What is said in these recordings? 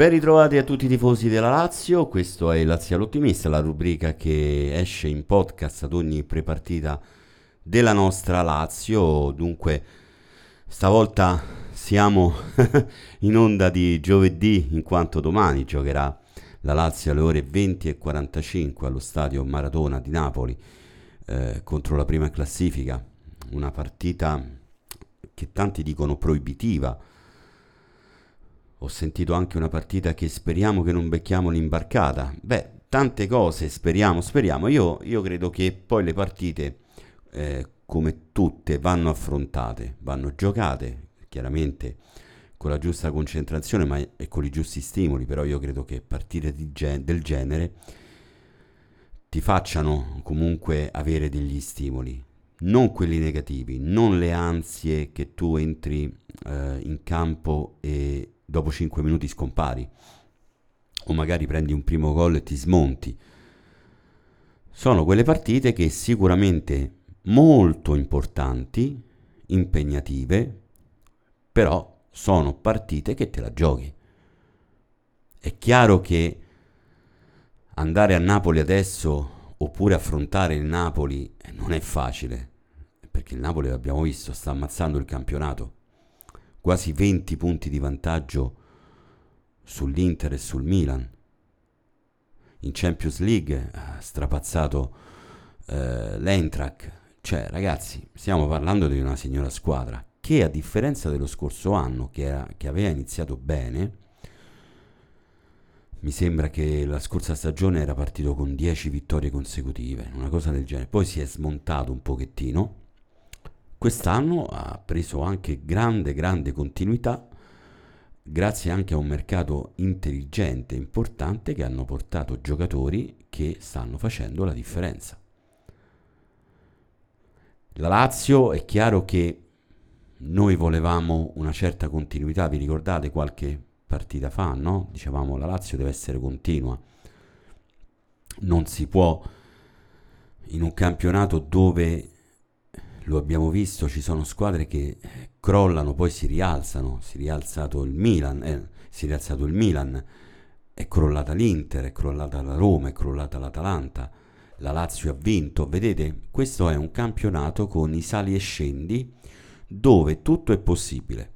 Ben ritrovati a tutti i tifosi della Lazio, questo è il Laziale Ottimista, la rubrica che esce in podcast ad ogni prepartita della nostra Lazio. Dunque, stavolta siamo in onda di giovedì, in quanto domani giocherà la Lazio alle ore 20.45 allo stadio Maratona di Napoli eh, contro la prima classifica. Una partita che tanti dicono proibitiva ho sentito anche una partita che speriamo che non becchiamo l'imbarcata. Beh, tante cose, speriamo, speriamo. Io, io credo che poi le partite, eh, come tutte, vanno affrontate, vanno giocate, chiaramente con la giusta concentrazione ma e con i giusti stimoli, però io credo che partite gen- del genere ti facciano comunque avere degli stimoli, non quelli negativi, non le ansie che tu entri eh, in campo e dopo 5 minuti scompari o magari prendi un primo gol e ti smonti. Sono quelle partite che sicuramente molto importanti, impegnative, però sono partite che te la giochi. È chiaro che andare a Napoli adesso oppure affrontare il Napoli eh, non è facile, perché il Napoli l'abbiamo visto, sta ammazzando il campionato quasi 20 punti di vantaggio sull'Inter e sul Milan. In Champions League ha strapazzato eh, l'Eintracht. Cioè, ragazzi, stiamo parlando di una signora squadra che a differenza dello scorso anno, che, era, che aveva iniziato bene, mi sembra che la scorsa stagione era partito con 10 vittorie consecutive, una cosa del genere. Poi si è smontato un pochettino Quest'anno ha preso anche grande, grande continuità grazie anche a un mercato intelligente e importante che hanno portato giocatori che stanno facendo la differenza. La Lazio è chiaro che noi volevamo una certa continuità, vi ricordate qualche partita fa, no? Dicevamo la Lazio deve essere continua. Non si può in un campionato dove lo abbiamo visto, ci sono squadre che eh, crollano, poi si rialzano, si è rialzato il Milan, eh, si è rialzato il Milan, è crollata l'Inter, è crollata la Roma, è crollata l'Atalanta, la Lazio ha vinto, vedete, questo è un campionato con i sali e scendi dove tutto è possibile.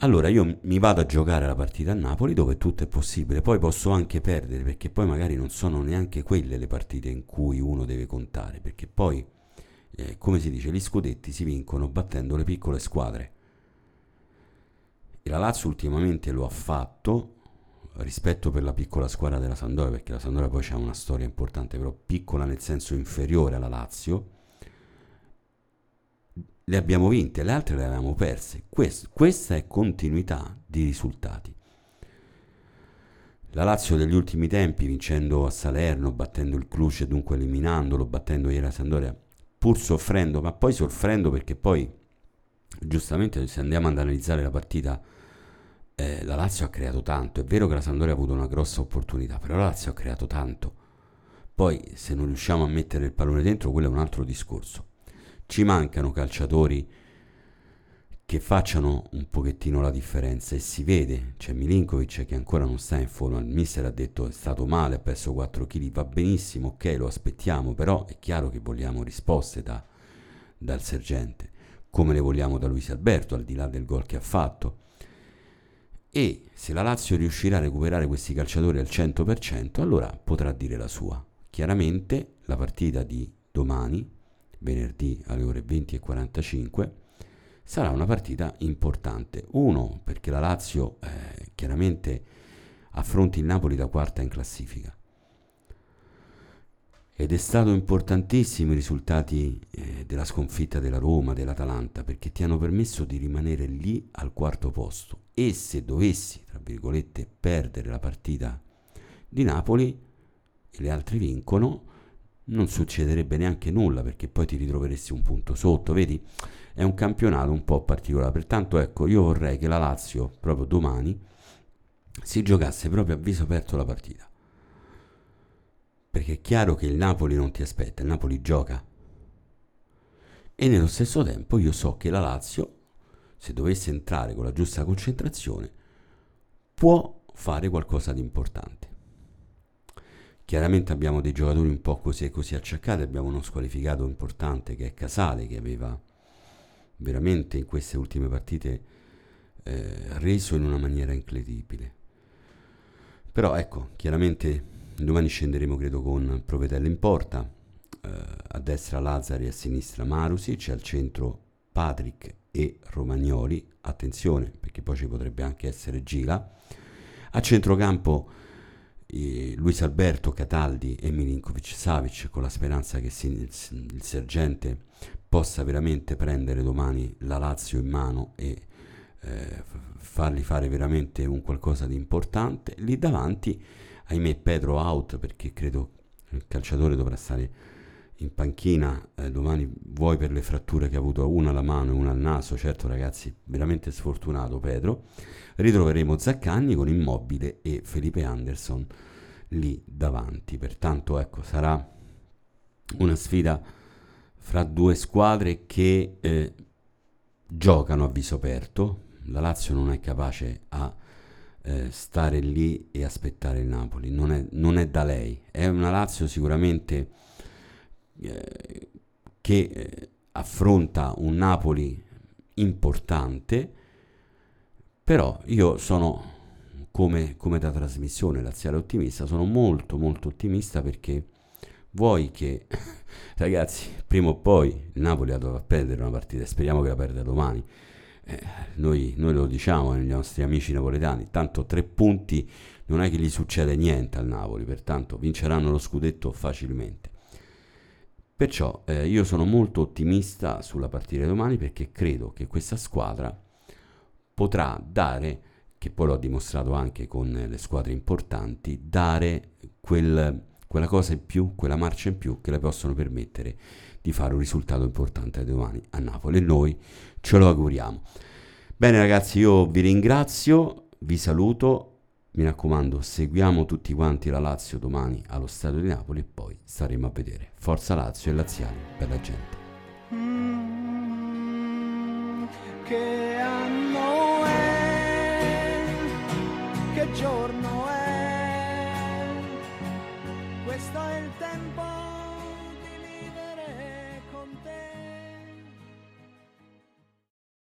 Allora io mi vado a giocare la partita a Napoli dove tutto è possibile, poi posso anche perdere perché poi magari non sono neanche quelle le partite in cui uno deve contare, perché poi eh, come si dice, gli scudetti si vincono battendo le piccole squadre. E la Lazio ultimamente lo ha fatto, rispetto per la piccola squadra della Sandoria, perché la Sandoria poi ha una storia importante, però piccola nel senso inferiore alla Lazio, le abbiamo vinte, le altre le avevamo perse. Questo, questa è continuità di risultati. La Lazio degli ultimi tempi, vincendo a Salerno, battendo il Cluj e dunque eliminandolo, battendo ieri a Sandoria, pur soffrendo, ma poi soffrendo perché poi, giustamente, se andiamo ad analizzare la partita, eh, la Lazio ha creato tanto. È vero che la Sandoria ha avuto una grossa opportunità, però la Lazio ha creato tanto. Poi, se non riusciamo a mettere il pallone dentro, quello è un altro discorso. Ci mancano calciatori che facciano un pochettino la differenza e si vede, c'è Milinkovic che ancora non sta in forma, il mister ha detto è stato male, ha perso 4 kg, va benissimo, ok, lo aspettiamo, però è chiaro che vogliamo risposte da, dal sergente, come le vogliamo da Luis Alberto, al di là del gol che ha fatto. E se la Lazio riuscirà a recuperare questi calciatori al 100%, allora potrà dire la sua. Chiaramente la partita di domani, venerdì alle ore 20.45, sarà una partita importante. Uno, perché la Lazio eh, chiaramente affronti il Napoli da quarta in classifica. Ed è stato importantissimo i risultati eh, della sconfitta della Roma, dell'Atalanta, perché ti hanno permesso di rimanere lì al quarto posto. E se dovessi, tra virgolette, perdere la partita di Napoli e le altre vincono, non succederebbe neanche nulla perché poi ti ritroveresti un punto sotto, vedi? è un campionato un po' particolare. Pertanto, ecco, io vorrei che la Lazio, proprio domani, si giocasse proprio a viso aperto la partita. Perché è chiaro che il Napoli non ti aspetta, il Napoli gioca. E nello stesso tempo io so che la Lazio, se dovesse entrare con la giusta concentrazione, può fare qualcosa di importante. Chiaramente abbiamo dei giocatori un po' così e così acciaccati, abbiamo uno squalificato importante che è Casale, che aveva veramente in queste ultime partite eh, reso in una maniera incredibile. Però ecco, chiaramente domani scenderemo credo con Provetello in porta, eh, a destra Lazzari a sinistra Marusic, al centro Patrick e Romagnoli, attenzione perché poi ci potrebbe anche essere Gila, a centrocampo eh, Luis Alberto, Cataldi e Milinkovic Savic con la speranza che si, il, il sergente possa veramente prendere domani la Lazio in mano e eh, fargli fare veramente un qualcosa di importante. Lì davanti, ahimè, Pedro out perché credo il calciatore dovrà stare in panchina eh, domani, vuoi per le fratture che ha avuto una alla mano e una al naso, certo ragazzi, veramente sfortunato Pedro ritroveremo Zaccagni con Immobile e Felipe Anderson lì davanti. Pertanto ecco, sarà una sfida fra due squadre che eh, giocano a viso aperto. La Lazio non è capace a eh, stare lì e aspettare il Napoli, non è, non è, da lei. È una Lazio sicuramente eh, che eh, affronta un Napoli importante però io sono, come, come da trasmissione laziale ottimista, sono molto molto ottimista perché vuoi che, ragazzi, prima o poi il Napoli dovrà perdere una partita, speriamo che la perda domani. Eh, noi, noi, lo diciamo ai nostri amici napoletani, tanto tre punti non è che gli succede niente al Napoli, pertanto vinceranno lo scudetto facilmente. Perciò eh, io sono molto ottimista sulla partita di domani perché credo che questa squadra potrà dare, che poi l'ho dimostrato anche con le squadre importanti, dare quel, quella cosa in più, quella marcia in più che le possono permettere di fare un risultato importante domani a Napoli e noi ce lo auguriamo. Bene ragazzi, io vi ringrazio, vi saluto, mi raccomando, seguiamo tutti quanti la Lazio domani allo stadio di Napoli e poi staremo a vedere. Forza Lazio e Laziali per la gente. Mm, che anno giorno è, questo è il tempo